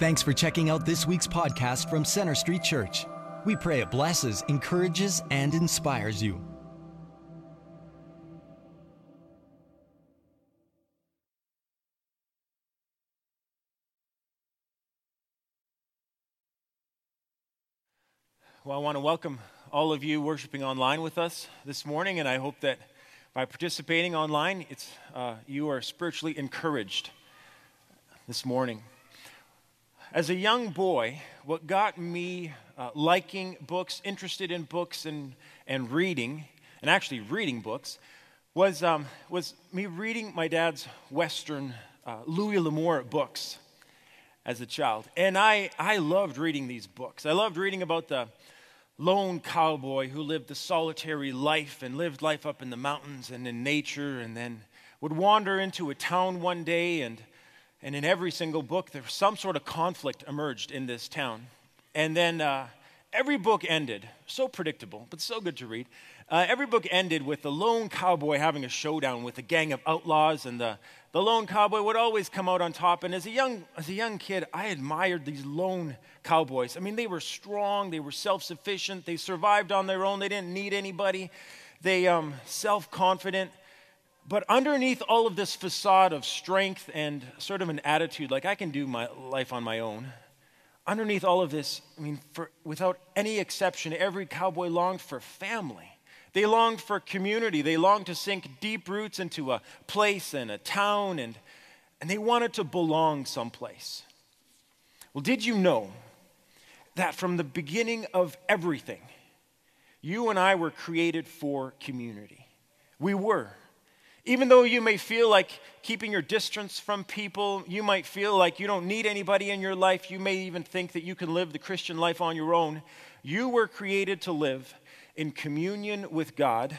Thanks for checking out this week's podcast from Center Street Church. We pray it blesses, encourages, and inspires you. Well, I want to welcome all of you worshiping online with us this morning, and I hope that by participating online, it's, uh, you are spiritually encouraged this morning. As a young boy, what got me uh, liking books, interested in books, and, and reading, and actually reading books, was, um, was me reading my dad's Western uh, Louis L'Amour books as a child. And I, I loved reading these books. I loved reading about the lone cowboy who lived a solitary life and lived life up in the mountains and in nature, and then would wander into a town one day and and in every single book, there was some sort of conflict emerged in this town. And then uh, every book ended, so predictable, but so good to read. Uh, every book ended with the lone cowboy having a showdown with a gang of outlaws, and the, the lone cowboy would always come out on top. And as a, young, as a young kid, I admired these lone cowboys. I mean, they were strong, they were self sufficient, they survived on their own, they didn't need anybody, they um, self confident. But underneath all of this facade of strength and sort of an attitude like I can do my life on my own, underneath all of this, I mean, for, without any exception, every cowboy longed for family. They longed for community. They longed to sink deep roots into a place and a town, and, and they wanted to belong someplace. Well, did you know that from the beginning of everything, you and I were created for community? We were. Even though you may feel like keeping your distance from people, you might feel like you don't need anybody in your life, you may even think that you can live the Christian life on your own. You were created to live in communion with God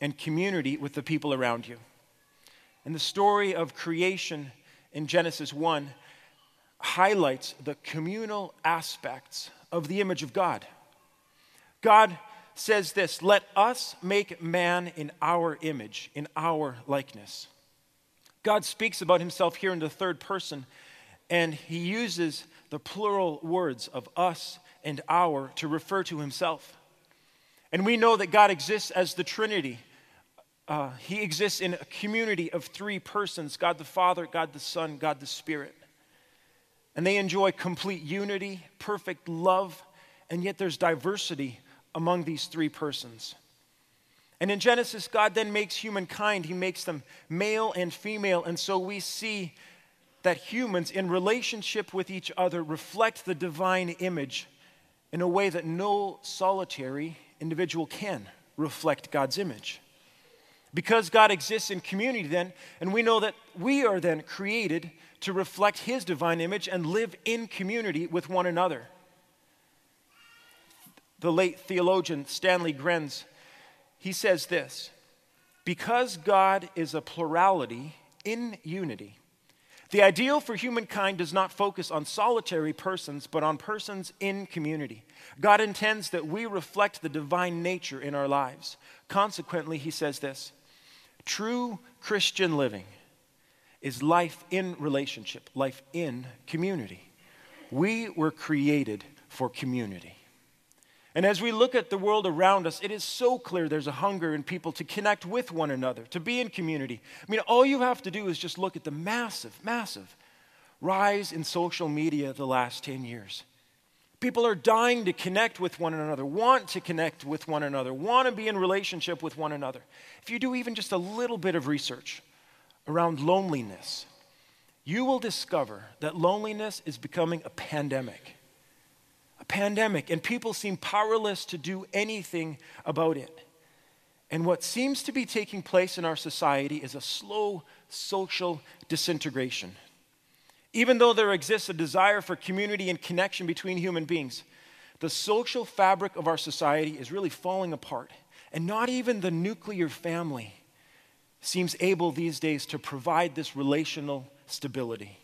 and community with the people around you. And the story of creation in Genesis 1 highlights the communal aspects of the image of God. God says this Let us make man in our image, in our likeness. God speaks about himself here in the third person, and he uses the plural words of us and our to refer to himself. And we know that God exists as the Trinity. Uh, he exists in a community of three persons God the Father, God the Son, God the Spirit. And they enjoy complete unity, perfect love, and yet there's diversity among these three persons. And in Genesis, God then makes humankind, He makes them male and female. And so we see that humans, in relationship with each other, reflect the divine image in a way that no solitary individual can reflect God's image. Because God exists in community, then, and we know that we are then created to reflect His divine image and live in community with one another the late theologian Stanley Grenz, he says this Because God is a plurality in unity, the ideal for humankind does not focus on solitary persons, but on persons in community. God intends that we reflect the divine nature in our lives. Consequently, he says this true Christian living is life in relationship, life in community. We were created for community. And as we look at the world around us, it is so clear there's a hunger in people to connect with one another, to be in community. I mean, all you have to do is just look at the massive, massive rise in social media the last 10 years. People are dying to connect with one another, want to connect with one another, want to be in relationship with one another. If you do even just a little bit of research around loneliness, you will discover that loneliness is becoming a pandemic pandemic, and people seem powerless to do anything about it. And what seems to be taking place in our society is a slow social disintegration. Even though there exists a desire for community and connection between human beings, the social fabric of our society is really falling apart. And not even the nuclear family seems able these days to provide this relational stability.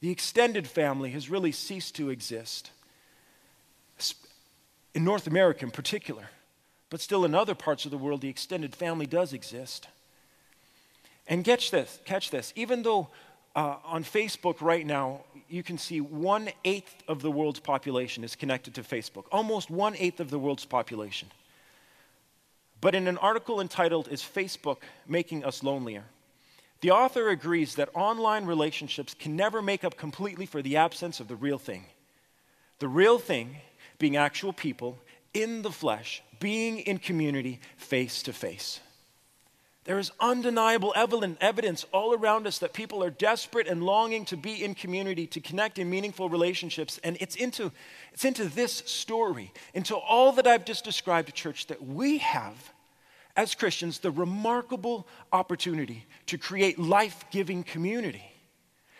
The extended family has really ceased to exist in North America in particular, but still in other parts of the world, the extended family does exist. And catch this, catch this, even though Uh, on Facebook right now, you can see one eighth of the world's population is connected to Facebook, almost one eighth of the world's population. But in an article entitled, Is Facebook Making Us Lonelier? The author agrees that online relationships can never make up completely for the absence of the real thing. The real thing being actual people in the flesh, being in community face to face. There is undeniable evidence all around us that people are desperate and longing to be in community, to connect in meaningful relationships. And it's into, it's into this story, into all that I've just described, church, that we have, as Christians, the remarkable opportunity to create life giving community.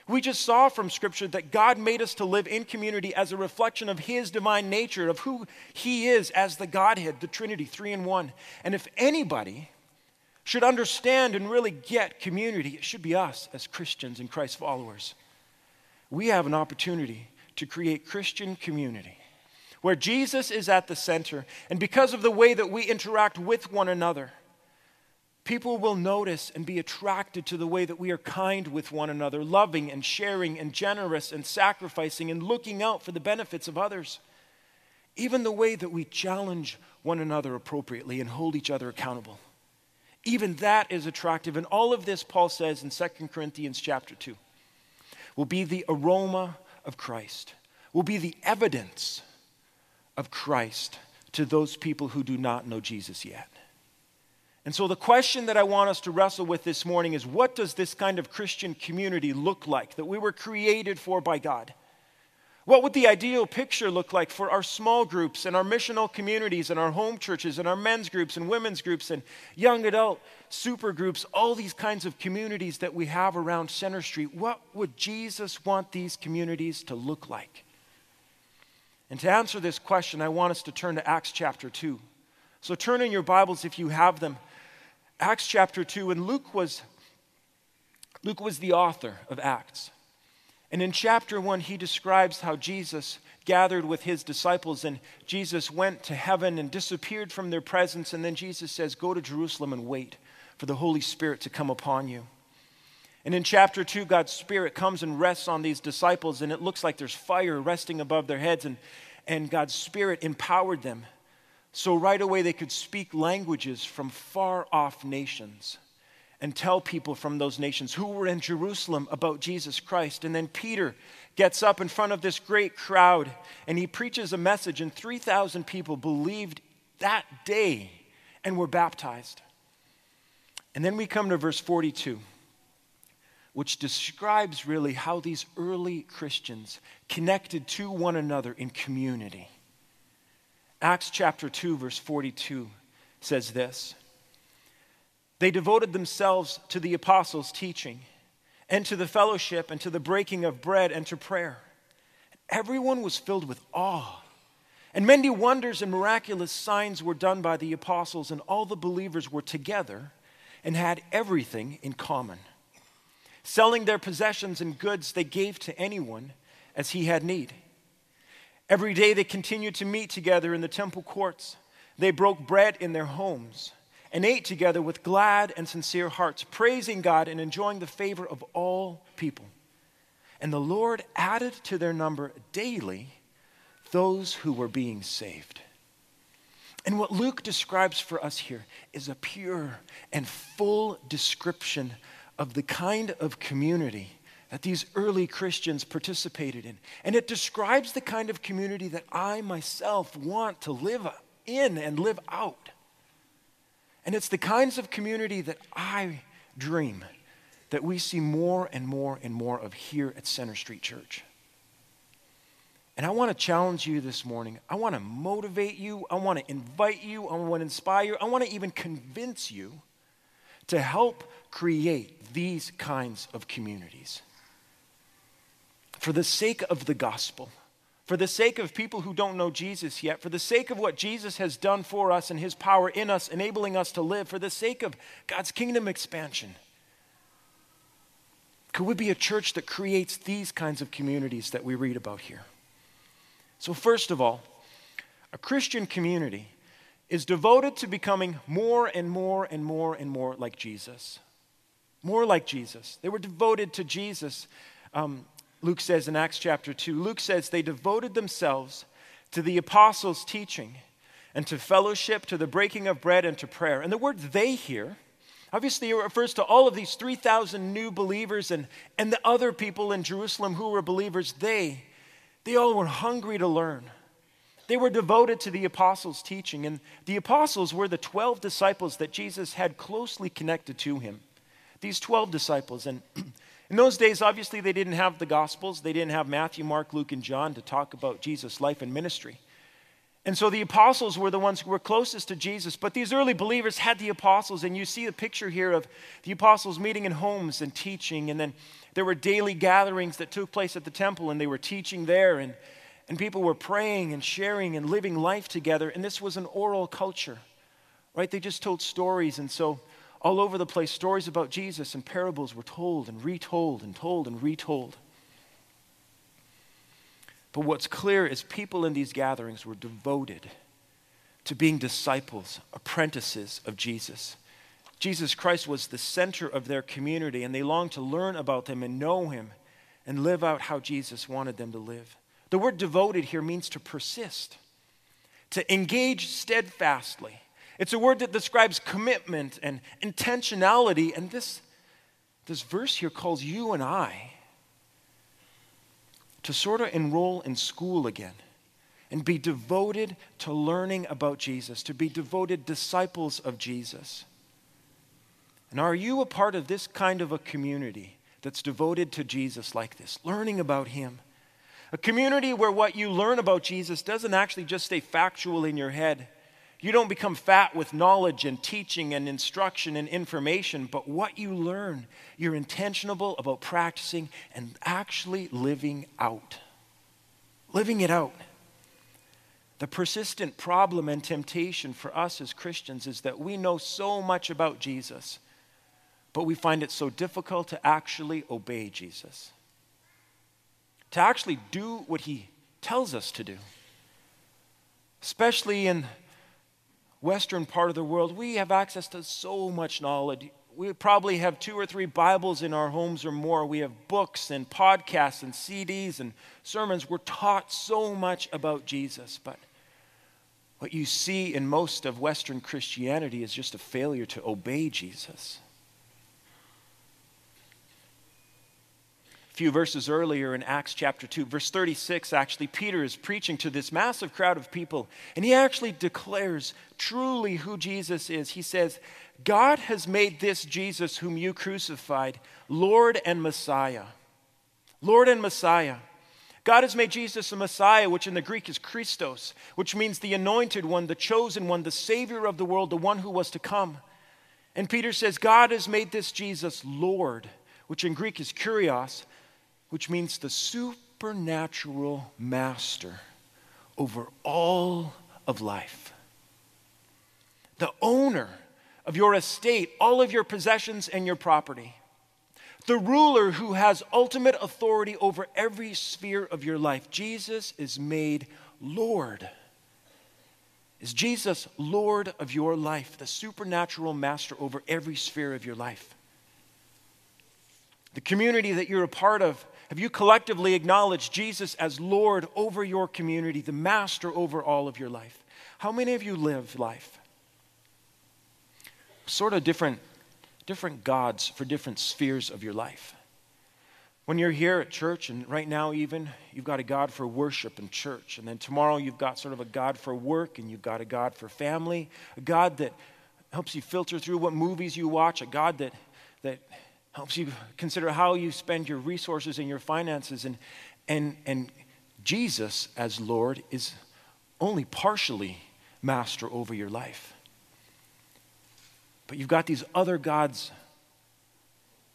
We just saw from Scripture that God made us to live in community as a reflection of His divine nature, of who He is as the Godhead, the Trinity, three in one. And if anybody, should understand and really get community, it should be us as Christians and Christ followers. We have an opportunity to create Christian community where Jesus is at the center. And because of the way that we interact with one another, people will notice and be attracted to the way that we are kind with one another, loving and sharing and generous and sacrificing and looking out for the benefits of others. Even the way that we challenge one another appropriately and hold each other accountable. Even that is attractive. And all of this, Paul says in 2 Corinthians chapter 2, will be the aroma of Christ, will be the evidence of Christ to those people who do not know Jesus yet. And so, the question that I want us to wrestle with this morning is what does this kind of Christian community look like that we were created for by God? What would the ideal picture look like for our small groups and our missional communities and our home churches and our men's groups and women's groups and young adult super groups, all these kinds of communities that we have around Center Street? What would Jesus want these communities to look like? And to answer this question, I want us to turn to Acts chapter 2. So turn in your Bibles if you have them. Acts chapter 2, and Luke was, Luke was the author of Acts. And in chapter one, he describes how Jesus gathered with his disciples, and Jesus went to heaven and disappeared from their presence. And then Jesus says, Go to Jerusalem and wait for the Holy Spirit to come upon you. And in chapter two, God's Spirit comes and rests on these disciples, and it looks like there's fire resting above their heads, and, and God's Spirit empowered them. So right away, they could speak languages from far off nations and tell people from those nations who were in Jerusalem about Jesus Christ. And then Peter gets up in front of this great crowd and he preaches a message, and 3,000 people believed that day and were baptized. And then we come to verse 42, which describes really how these early Christians connected to one another in community. Acts chapter 2, verse 42 says this. They devoted themselves to the apostles' teaching and to the fellowship and to the breaking of bread and to prayer. Everyone was filled with awe. And many wonders and miraculous signs were done by the apostles, and all the believers were together and had everything in common. Selling their possessions and goods, they gave to anyone as he had need. Every day they continued to meet together in the temple courts. They broke bread in their homes and ate together with glad and sincere hearts, praising God and enjoying the favor of all people. And the Lord added to their number daily those who were being saved. And what Luke describes for us here is a pure and full description of the kind of community that these early Christians participated in. And it describes the kind of community that I myself want to live in and live out. And it's the kinds of community that I dream that we see more and more and more of here at Center Street Church. And I want to challenge you this morning. I want to motivate you. I want to invite you. I want to inspire you. I want to even convince you to help create these kinds of communities. For the sake of the gospel, for the sake of people who don't know Jesus yet, for the sake of what Jesus has done for us and his power in us, enabling us to live, for the sake of God's kingdom expansion. Could we be a church that creates these kinds of communities that we read about here? So, first of all, a Christian community is devoted to becoming more and more and more and more like Jesus. more like Jesus. They were devoted to Jesus. Um, Luke says in Acts chapter 2, Luke says they devoted themselves to the apostles' teaching and to fellowship, to the breaking of bread, and to prayer. And the word they here, obviously, it refers to all of these 3,000 new believers and, and the other people in Jerusalem who were believers. They, they all were hungry to learn. They were devoted to the apostles' teaching, and the apostles were the 12 disciples that Jesus had closely connected to him. These 12 disciples. And in those days, obviously, they didn't have the Gospels. They didn't have Matthew, Mark, Luke, and John to talk about Jesus' life and ministry. And so the apostles were the ones who were closest to Jesus. But these early believers had the apostles, and you see the picture here of the apostles meeting in homes and teaching. And then there were daily gatherings that took place at the temple, and they were teaching there. And and people were praying and sharing and living life together. And this was an oral culture, right? They just told stories. And so, all over the place, stories about Jesus and parables were told and retold and told and retold. But what's clear is people in these gatherings were devoted to being disciples, apprentices of Jesus. Jesus Christ was the center of their community, and they longed to learn about him and know him and live out how Jesus wanted them to live. The word devoted here means to persist, to engage steadfastly. It's a word that describes commitment and intentionality. And this, this verse here calls you and I to sort of enroll in school again and be devoted to learning about Jesus, to be devoted disciples of Jesus. And are you a part of this kind of a community that's devoted to Jesus like this, learning about Him? A community where what you learn about Jesus doesn't actually just stay factual in your head. You don't become fat with knowledge and teaching and instruction and information, but what you learn, you're intentional about practicing and actually living out. Living it out. The persistent problem and temptation for us as Christians is that we know so much about Jesus, but we find it so difficult to actually obey Jesus to actually do what he tells us to do. Especially in western part of the world, we have access to so much knowledge. We probably have two or three Bibles in our homes or more. We have books and podcasts and CDs and sermons. We're taught so much about Jesus, but what you see in most of Western Christianity is just a failure to obey Jesus. Few verses earlier in Acts chapter 2, verse 36, actually, Peter is preaching to this massive crowd of people, and he actually declares truly who Jesus is. He says, God has made this Jesus, whom you crucified, Lord and Messiah. Lord and Messiah. God has made Jesus a Messiah, which in the Greek is Christos, which means the anointed one, the chosen one, the Savior of the world, the one who was to come. And Peter says, God has made this Jesus Lord, which in Greek is Kurios, which means the supernatural master over all of life. The owner of your estate, all of your possessions and your property. The ruler who has ultimate authority over every sphere of your life. Jesus is made Lord. Is Jesus Lord of your life, the supernatural master over every sphere of your life? The community that you're a part of have you collectively acknowledged Jesus as Lord over your community, the master over all of your life? How many of you live life? Sort of different, different gods for different spheres of your life. When you're here at church, and right now even, you've got a God for worship and church. And then tomorrow you've got sort of a God for work, and you've got a God for family, a God that helps you filter through what movies you watch, a God that, that helps you consider how you spend your resources and your finances. And, and, and Jesus, as Lord, is only partially master over your life. But you've got these other gods.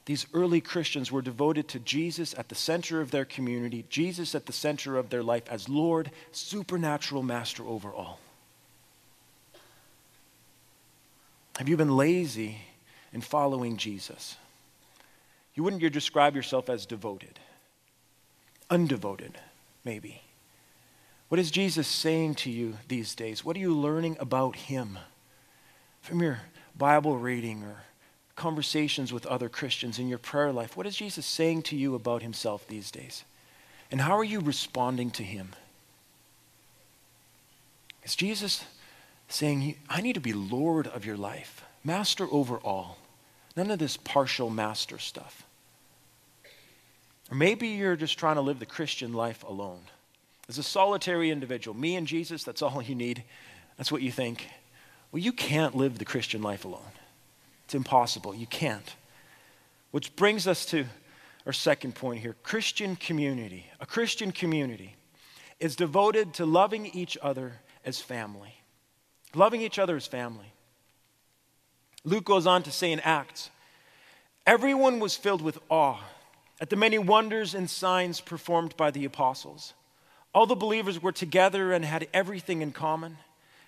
These early Christians were devoted to Jesus at the center of their community, Jesus at the center of their life as Lord, supernatural master over all. Have you been lazy in following Jesus? You wouldn't describe yourself as devoted? Undevoted, maybe. What is Jesus saying to you these days? What are you learning about him from your Bible reading or conversations with other Christians in your prayer life? What is Jesus saying to you about himself these days? And how are you responding to him? Is Jesus saying, I need to be Lord of your life, master over all? None of this partial master stuff. Or maybe you're just trying to live the Christian life alone. As a solitary individual, me and Jesus, that's all you need. That's what you think. Well, you can't live the Christian life alone. It's impossible. You can't. Which brings us to our second point here Christian community. A Christian community is devoted to loving each other as family. Loving each other as family. Luke goes on to say in Acts everyone was filled with awe at the many wonders and signs performed by the apostles. All the believers were together and had everything in common.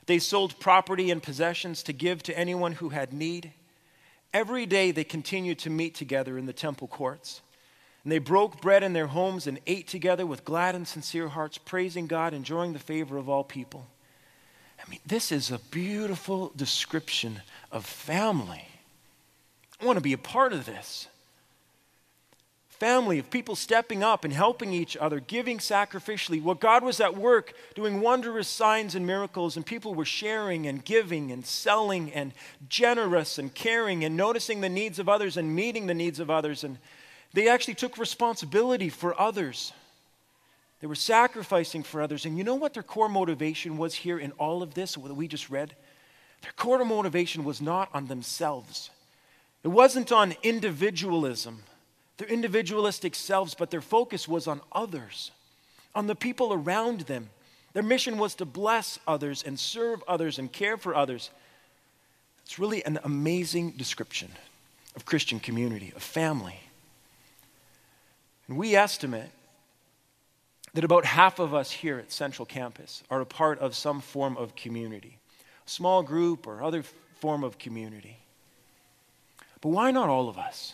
They sold property and possessions to give to anyone who had need. Every day they continued to meet together in the temple courts. And they broke bread in their homes and ate together with glad and sincere hearts, praising God, enjoying the favor of all people. I mean, this is a beautiful description of family. I want to be a part of this. Family of people stepping up and helping each other, giving sacrificially. Well, God was at work doing wondrous signs and miracles, and people were sharing and giving and selling and generous and caring and noticing the needs of others and meeting the needs of others. And they actually took responsibility for others. They were sacrificing for others. And you know what their core motivation was here in all of this, what we just read? Their core motivation was not on themselves, it wasn't on individualism, their individualistic selves, but their focus was on others, on the people around them. Their mission was to bless others and serve others and care for others. It's really an amazing description of Christian community, of family. And we estimate that about half of us here at Central Campus are a part of some form of community, small group or other form of community. But why not all of us?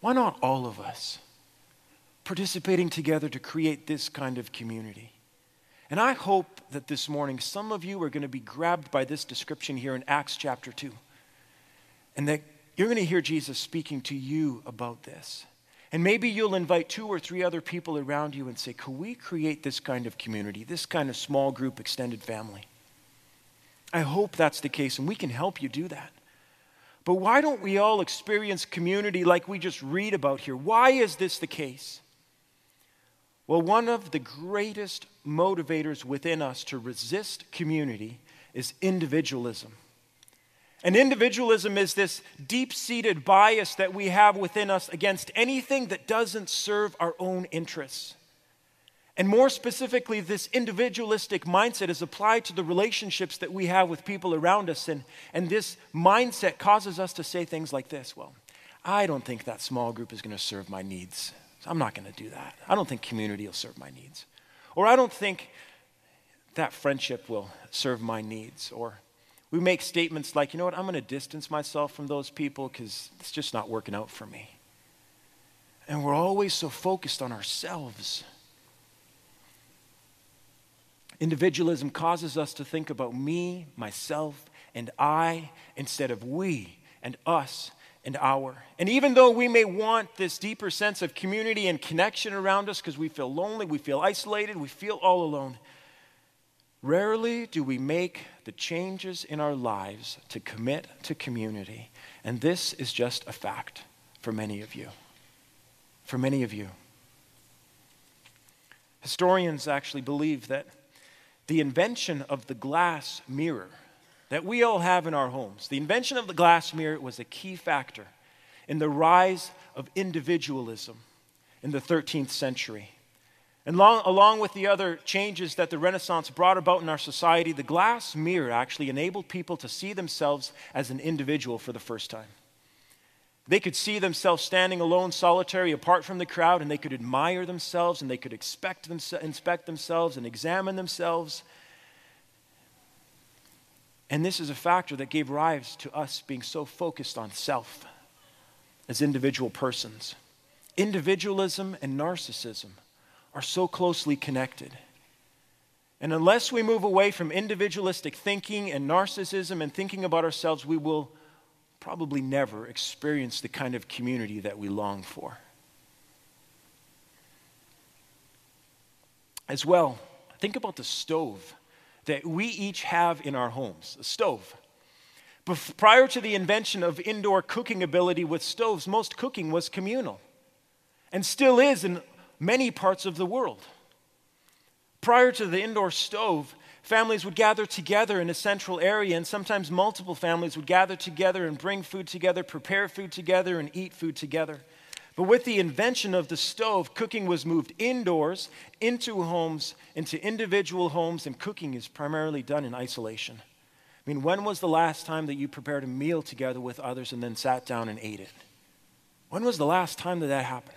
Why not all of us participating together to create this kind of community? And I hope that this morning some of you are going to be grabbed by this description here in Acts chapter 2. And that you're going to hear Jesus speaking to you about this. And maybe you'll invite two or three other people around you and say, Can we create this kind of community, this kind of small group, extended family? I hope that's the case, and we can help you do that. But why don't we all experience community like we just read about here? Why is this the case? Well, one of the greatest motivators within us to resist community is individualism. And individualism is this deep seated bias that we have within us against anything that doesn't serve our own interests. And more specifically, this individualistic mindset is applied to the relationships that we have with people around us. And, and this mindset causes us to say things like this Well, I don't think that small group is going to serve my needs. So I'm not going to do that. I don't think community will serve my needs. Or I don't think that friendship will serve my needs. Or we make statements like, you know what, I'm going to distance myself from those people because it's just not working out for me. And we're always so focused on ourselves. Individualism causes us to think about me, myself, and I instead of we and us and our. And even though we may want this deeper sense of community and connection around us because we feel lonely, we feel isolated, we feel all alone, Rarely do we make the changes in our lives to commit to community. And this is just a fact for many of you. For many of you. Historians actually believe that the invention of the glass mirror that we all have in our homes, the invention of the glass mirror was a key factor in the rise of individualism in the 13th century. And long, along with the other changes that the Renaissance brought about in our society, the glass mirror actually enabled people to see themselves as an individual for the first time. They could see themselves standing alone, solitary, apart from the crowd, and they could admire themselves and they could expect them, inspect themselves and examine themselves. And this is a factor that gave rise to us being so focused on self as individual persons. Individualism and narcissism are so closely connected. And unless we move away from individualistic thinking and narcissism and thinking about ourselves, we will probably never experience the kind of community that we long for. As well, think about the stove that we each have in our homes a stove. Bef- prior to the invention of indoor cooking ability with stoves, most cooking was communal and still is in many parts of the world. Prior to the indoor stove, families would gather together in a central area, and sometimes multiple families would gather together and bring food together, prepare food together, and eat food together. But with the invention of the stove, cooking was moved indoors, into homes, into individual homes, and cooking is primarily done in isolation. I mean, when was the last time that you prepared a meal together with others and then sat down and ate it? When was the last time that that happened?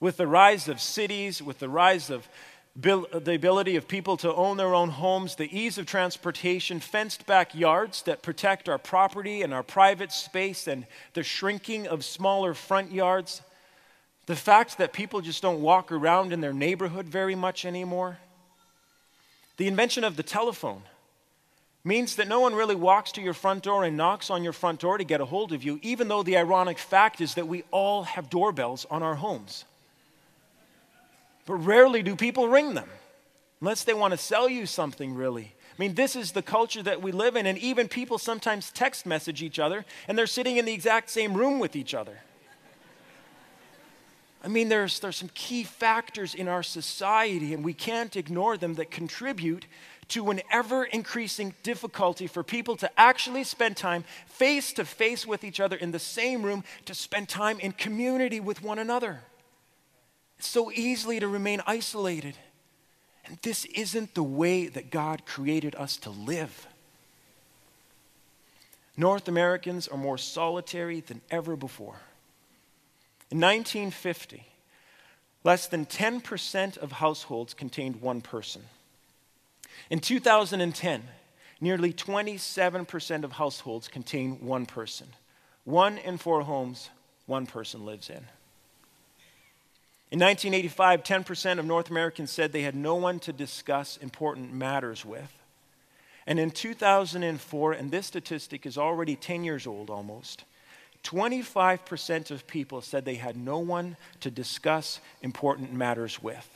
With the rise of cities, with the rise of the ability of people to own their own homes, the ease of transportation, fenced back yards that protect our property and our private space, and the shrinking of smaller front yards, the fact that people just don't walk around in their neighborhood very much anymore, the invention of the telephone means that no one really walks to your front door and knocks on your front door to get a hold of you, even though the ironic fact is that we all have doorbells on our homes. But rarely do people ring them unless they want to sell you something, really. I mean, this is the culture that we live in, and even people sometimes text message each other and they're sitting in the exact same room with each other. I mean, there's, there's some key factors in our society, and we can't ignore them, that contribute to an ever increasing difficulty for people to actually spend time face to face with each other in the same room, to spend time in community with one another. It's so easily to remain isolated. And this isn't the way that God created us to live. North Americans are more solitary than ever before. In 1950, less than 10% of households contained one person. In 2010, nearly 27% of households contain one person. One in four homes, one person lives in. In 1985, 10% of North Americans said they had no one to discuss important matters with. And in 2004, and this statistic is already 10 years old almost, 25% of people said they had no one to discuss important matters with.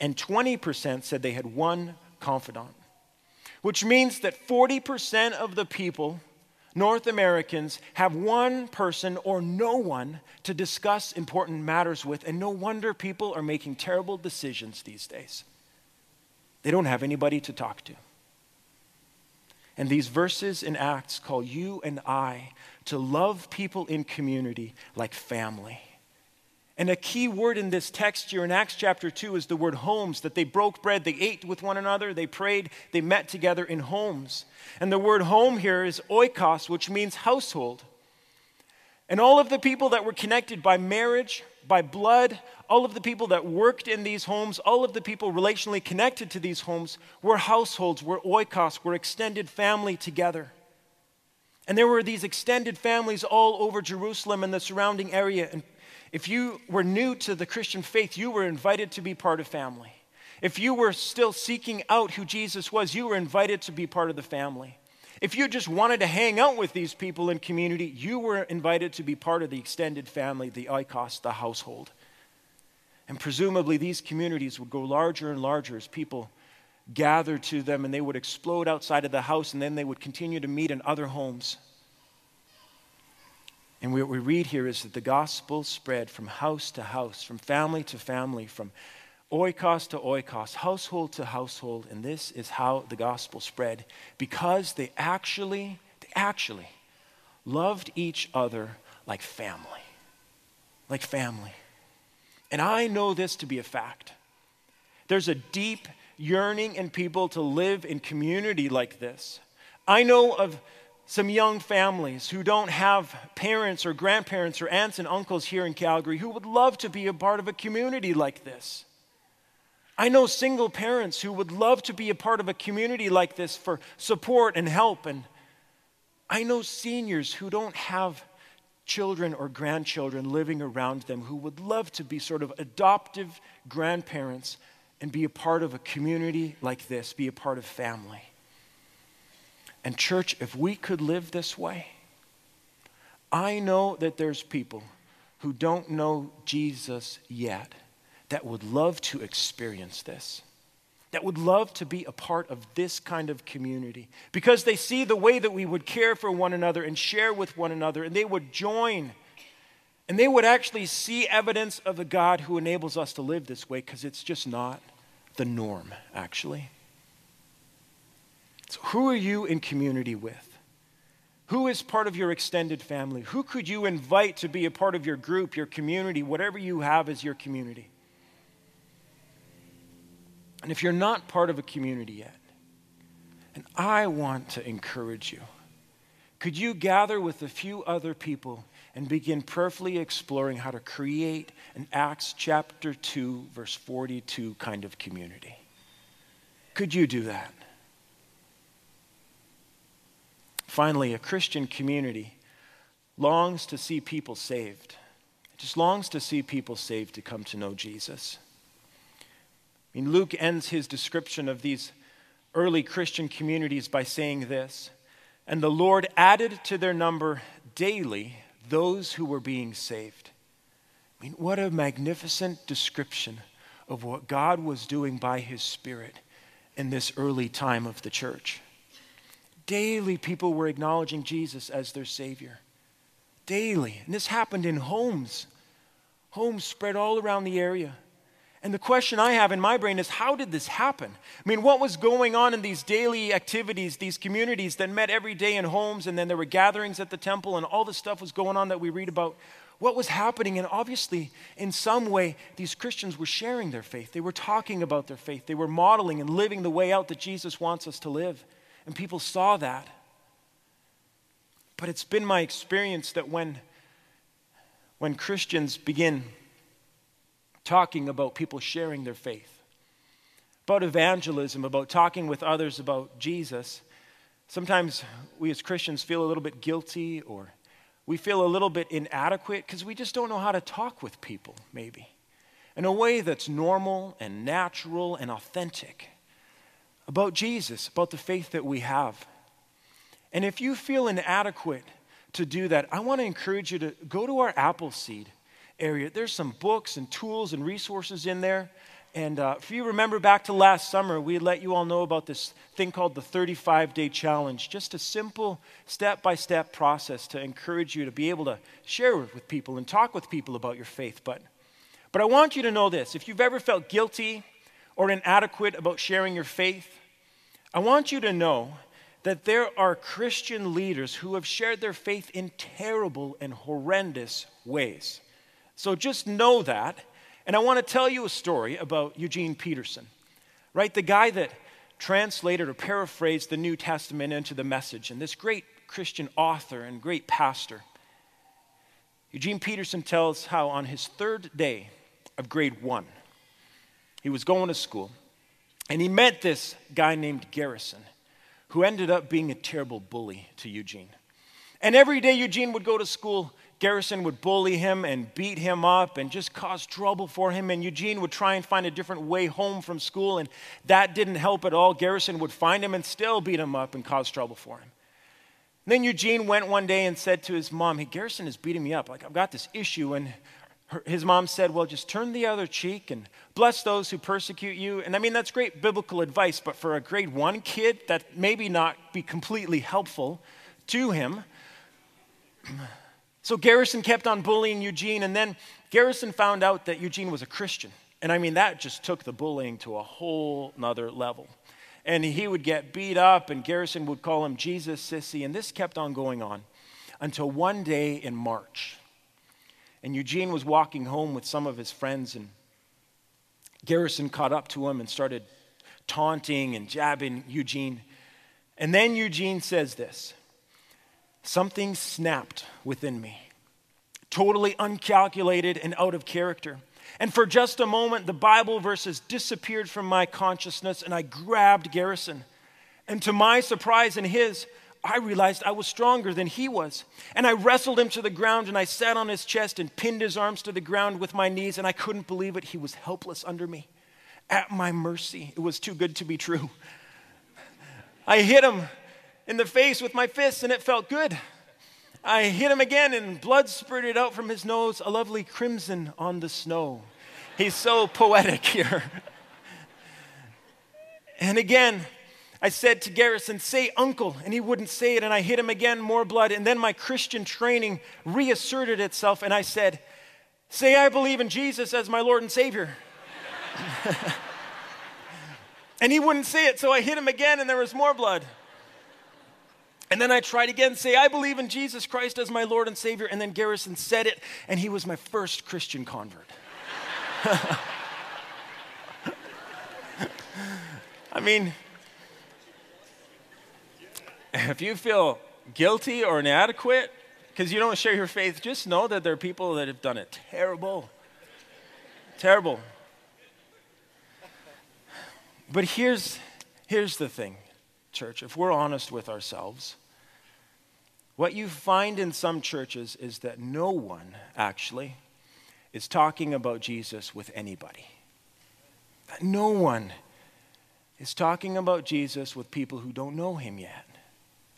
And 20% said they had one confidant, which means that 40% of the people North Americans have one person or no one to discuss important matters with, and no wonder people are making terrible decisions these days. They don't have anybody to talk to. And these verses in Acts call you and I to love people in community like family. And a key word in this text here in Acts chapter 2 is the word homes, that they broke bread, they ate with one another, they prayed, they met together in homes. And the word home here is oikos, which means household. And all of the people that were connected by marriage, by blood, all of the people that worked in these homes, all of the people relationally connected to these homes were households, were oikos, were extended family together. And there were these extended families all over Jerusalem and the surrounding area. And if you were new to the Christian faith, you were invited to be part of family. If you were still seeking out who Jesus was, you were invited to be part of the family. If you just wanted to hang out with these people in community, you were invited to be part of the extended family, the oikos, the household. And presumably, these communities would grow larger and larger as people gathered to them and they would explode outside of the house and then they would continue to meet in other homes. And what we read here is that the gospel spread from house to house, from family to family, from oikos to oikos, household to household. And this is how the gospel spread because they actually, they actually loved each other like family. Like family. And I know this to be a fact. There's a deep yearning in people to live in community like this. I know of some young families who don't have parents or grandparents or aunts and uncles here in Calgary who would love to be a part of a community like this. I know single parents who would love to be a part of a community like this for support and help. And I know seniors who don't have children or grandchildren living around them who would love to be sort of adoptive grandparents and be a part of a community like this, be a part of family. And, church, if we could live this way, I know that there's people who don't know Jesus yet that would love to experience this, that would love to be a part of this kind of community because they see the way that we would care for one another and share with one another, and they would join. And they would actually see evidence of the God who enables us to live this way because it's just not the norm, actually. So, who are you in community with? Who is part of your extended family? Who could you invite to be a part of your group, your community, whatever you have as your community? And if you're not part of a community yet, and I want to encourage you, could you gather with a few other people and begin prayerfully exploring how to create an Acts chapter 2, verse 42 kind of community? Could you do that? Finally, a Christian community longs to see people saved. It just longs to see people saved to come to know Jesus. I mean, Luke ends his description of these early Christian communities by saying this And the Lord added to their number daily those who were being saved. I mean, what a magnificent description of what God was doing by his Spirit in this early time of the church. Daily, people were acknowledging Jesus as their Savior. Daily. And this happened in homes, homes spread all around the area. And the question I have in my brain is how did this happen? I mean, what was going on in these daily activities, these communities that met every day in homes, and then there were gatherings at the temple, and all the stuff was going on that we read about? What was happening? And obviously, in some way, these Christians were sharing their faith. They were talking about their faith. They were modeling and living the way out that Jesus wants us to live. And people saw that. But it's been my experience that when, when Christians begin talking about people sharing their faith, about evangelism, about talking with others about Jesus, sometimes we as Christians feel a little bit guilty or we feel a little bit inadequate because we just don't know how to talk with people, maybe, in a way that's normal and natural and authentic about Jesus, about the faith that we have. And if you feel inadequate to do that, I want to encourage you to go to our Appleseed area. There's some books and tools and resources in there. And uh, if you remember back to last summer, we let you all know about this thing called the 35 day challenge. Just a simple step by step process to encourage you to be able to share with people and talk with people about your faith. But, but I want you to know this if you've ever felt guilty or inadequate about sharing your faith, I want you to know that there are Christian leaders who have shared their faith in terrible and horrendous ways. So just know that. And I want to tell you a story about Eugene Peterson, right? The guy that translated or paraphrased the New Testament into the message, and this great Christian author and great pastor. Eugene Peterson tells how on his third day of grade one, he was going to school and he met this guy named Garrison, who ended up being a terrible bully to Eugene. And every day Eugene would go to school, Garrison would bully him and beat him up and just cause trouble for him. And Eugene would try and find a different way home from school, and that didn't help at all. Garrison would find him and still beat him up and cause trouble for him. And then Eugene went one day and said to his mom, Hey, Garrison is beating me up. Like, I've got this issue. And her, his mom said, Well, just turn the other cheek and bless those who persecute you. And I mean, that's great biblical advice, but for a grade one kid, that maybe not be completely helpful to him. So Garrison kept on bullying Eugene, and then Garrison found out that Eugene was a Christian. And I mean, that just took the bullying to a whole nother level. And he would get beat up, and Garrison would call him Jesus Sissy, and this kept on going on until one day in March. And Eugene was walking home with some of his friends, and Garrison caught up to him and started taunting and jabbing Eugene. And then Eugene says this Something snapped within me, totally uncalculated and out of character. And for just a moment, the Bible verses disappeared from my consciousness, and I grabbed Garrison. And to my surprise and his, I realized I was stronger than he was. And I wrestled him to the ground, and I sat on his chest and pinned his arms to the ground with my knees, and I couldn't believe it. He was helpless under me, at my mercy. It was too good to be true. I hit him in the face with my fists, and it felt good. I hit him again, and blood spurted out from his nose, a lovely crimson on the snow. He's so poetic here. and again, I said to Garrison, Say uncle, and he wouldn't say it, and I hit him again, more blood. And then my Christian training reasserted itself, and I said, Say, I believe in Jesus as my Lord and Savior. and he wouldn't say it, so I hit him again, and there was more blood. And then I tried again, say, I believe in Jesus Christ as my Lord and Savior. And then Garrison said it, and he was my first Christian convert. I mean, if you feel guilty or inadequate because you don't share your faith, just know that there are people that have done it terrible. terrible. But here's, here's the thing, church. If we're honest with ourselves, what you find in some churches is that no one actually is talking about Jesus with anybody. That no one is talking about Jesus with people who don't know him yet.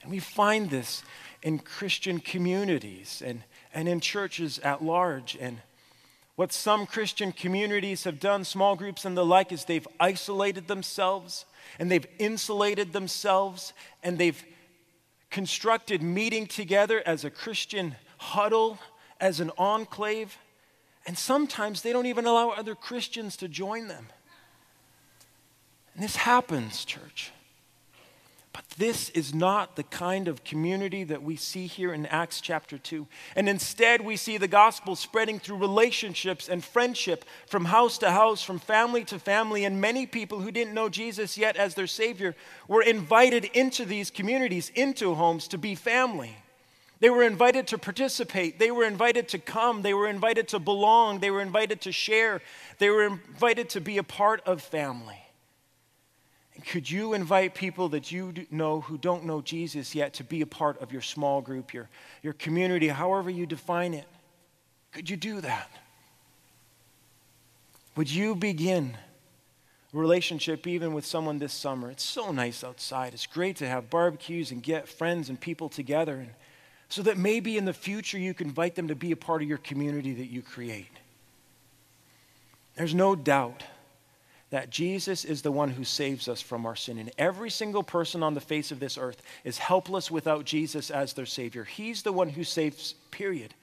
And we find this in Christian communities and, and in churches at large. And what some Christian communities have done, small groups and the like, is they've isolated themselves and they've insulated themselves and they've constructed meeting together as a Christian huddle, as an enclave. And sometimes they don't even allow other Christians to join them. And this happens, church. But this is not the kind of community that we see here in Acts chapter 2. And instead, we see the gospel spreading through relationships and friendship from house to house, from family to family. And many people who didn't know Jesus yet as their Savior were invited into these communities, into homes, to be family. They were invited to participate. They were invited to come. They were invited to belong. They were invited to share. They were invited to be a part of family. Could you invite people that you know who don't know Jesus yet to be a part of your small group, your, your community, however you define it? Could you do that? Would you begin a relationship even with someone this summer? It's so nice outside. It's great to have barbecues and get friends and people together, and so that maybe in the future you can invite them to be a part of your community that you create. There's no doubt that Jesus is the one who saves us from our sin. And every single person on the face of this earth is helpless without Jesus as their Savior. He's the one who saves, period.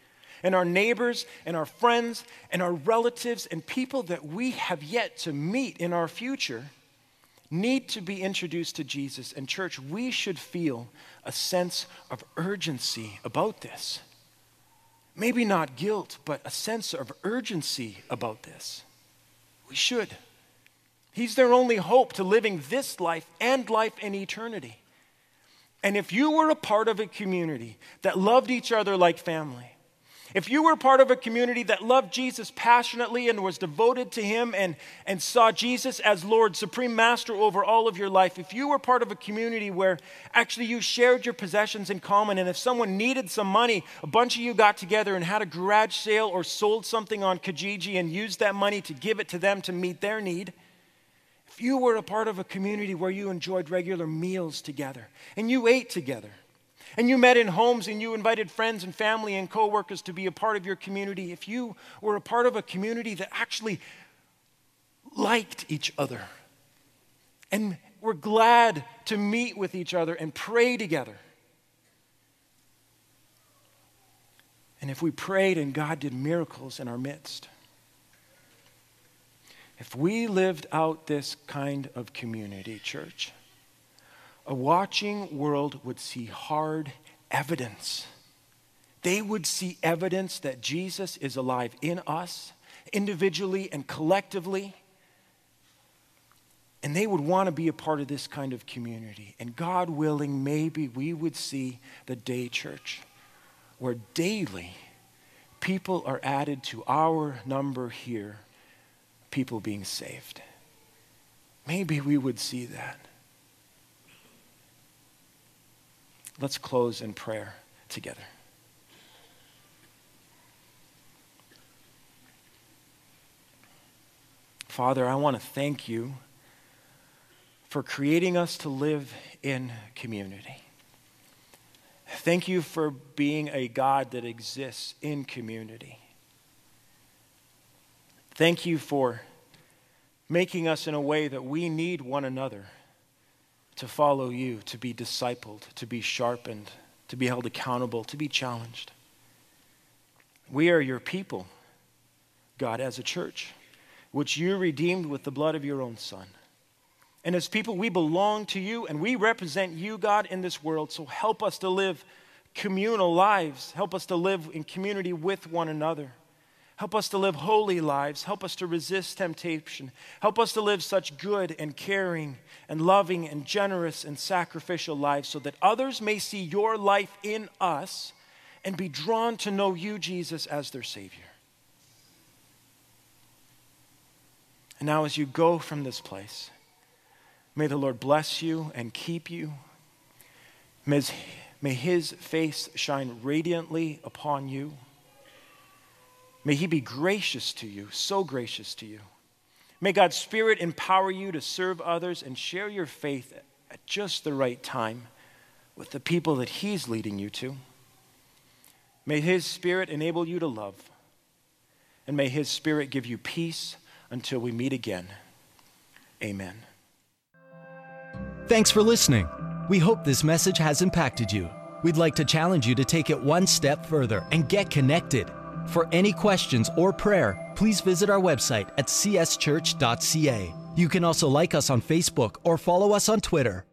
And our neighbors and our friends and our relatives and people that we have yet to meet in our future need to be introduced to Jesus. And, church, we should feel a sense of urgency about this. Maybe not guilt, but a sense of urgency about this. We should. He's their only hope to living this life and life in eternity. And if you were a part of a community that loved each other like family, if you were part of a community that loved Jesus passionately and was devoted to him and, and saw Jesus as Lord, supreme master over all of your life, if you were part of a community where actually you shared your possessions in common, and if someone needed some money, a bunch of you got together and had a garage sale or sold something on Kijiji and used that money to give it to them to meet their need, if you were a part of a community where you enjoyed regular meals together and you ate together and you met in homes and you invited friends and family and coworkers to be a part of your community, if you were a part of a community that actually liked each other and were glad to meet with each other and pray together. And if we prayed and God did miracles in our midst, if we lived out this kind of community, church, a watching world would see hard evidence. They would see evidence that Jesus is alive in us, individually and collectively. And they would want to be a part of this kind of community. And God willing, maybe we would see the day church where daily people are added to our number here people being saved. Maybe we would see that. Let's close in prayer together. Father, I want to thank you for creating us to live in community. Thank you for being a God that exists in community. Thank you for making us in a way that we need one another to follow you, to be discipled, to be sharpened, to be held accountable, to be challenged. We are your people, God, as a church, which you redeemed with the blood of your own Son. And as people, we belong to you and we represent you, God, in this world. So help us to live communal lives. Help us to live in community with one another. Help us to live holy lives. Help us to resist temptation. Help us to live such good and caring and loving and generous and sacrificial lives so that others may see your life in us and be drawn to know you, Jesus, as their Savior. And now, as you go from this place, may the Lord bless you and keep you. May his, face shine radiantly upon you. May he be gracious to you, so gracious to you. May God's Spirit empower you to serve others and share your faith at just the right time with the people that he's leading you to. May His Spirit enable you to love. And may His Spirit give you peace until we meet again. Amen. Thanks for listening. We hope this message has impacted you. We'd like to challenge you to take it one step further and get connected. For any questions or prayer, please visit our website at cschurch.ca. You can also like us on Facebook or follow us on Twitter.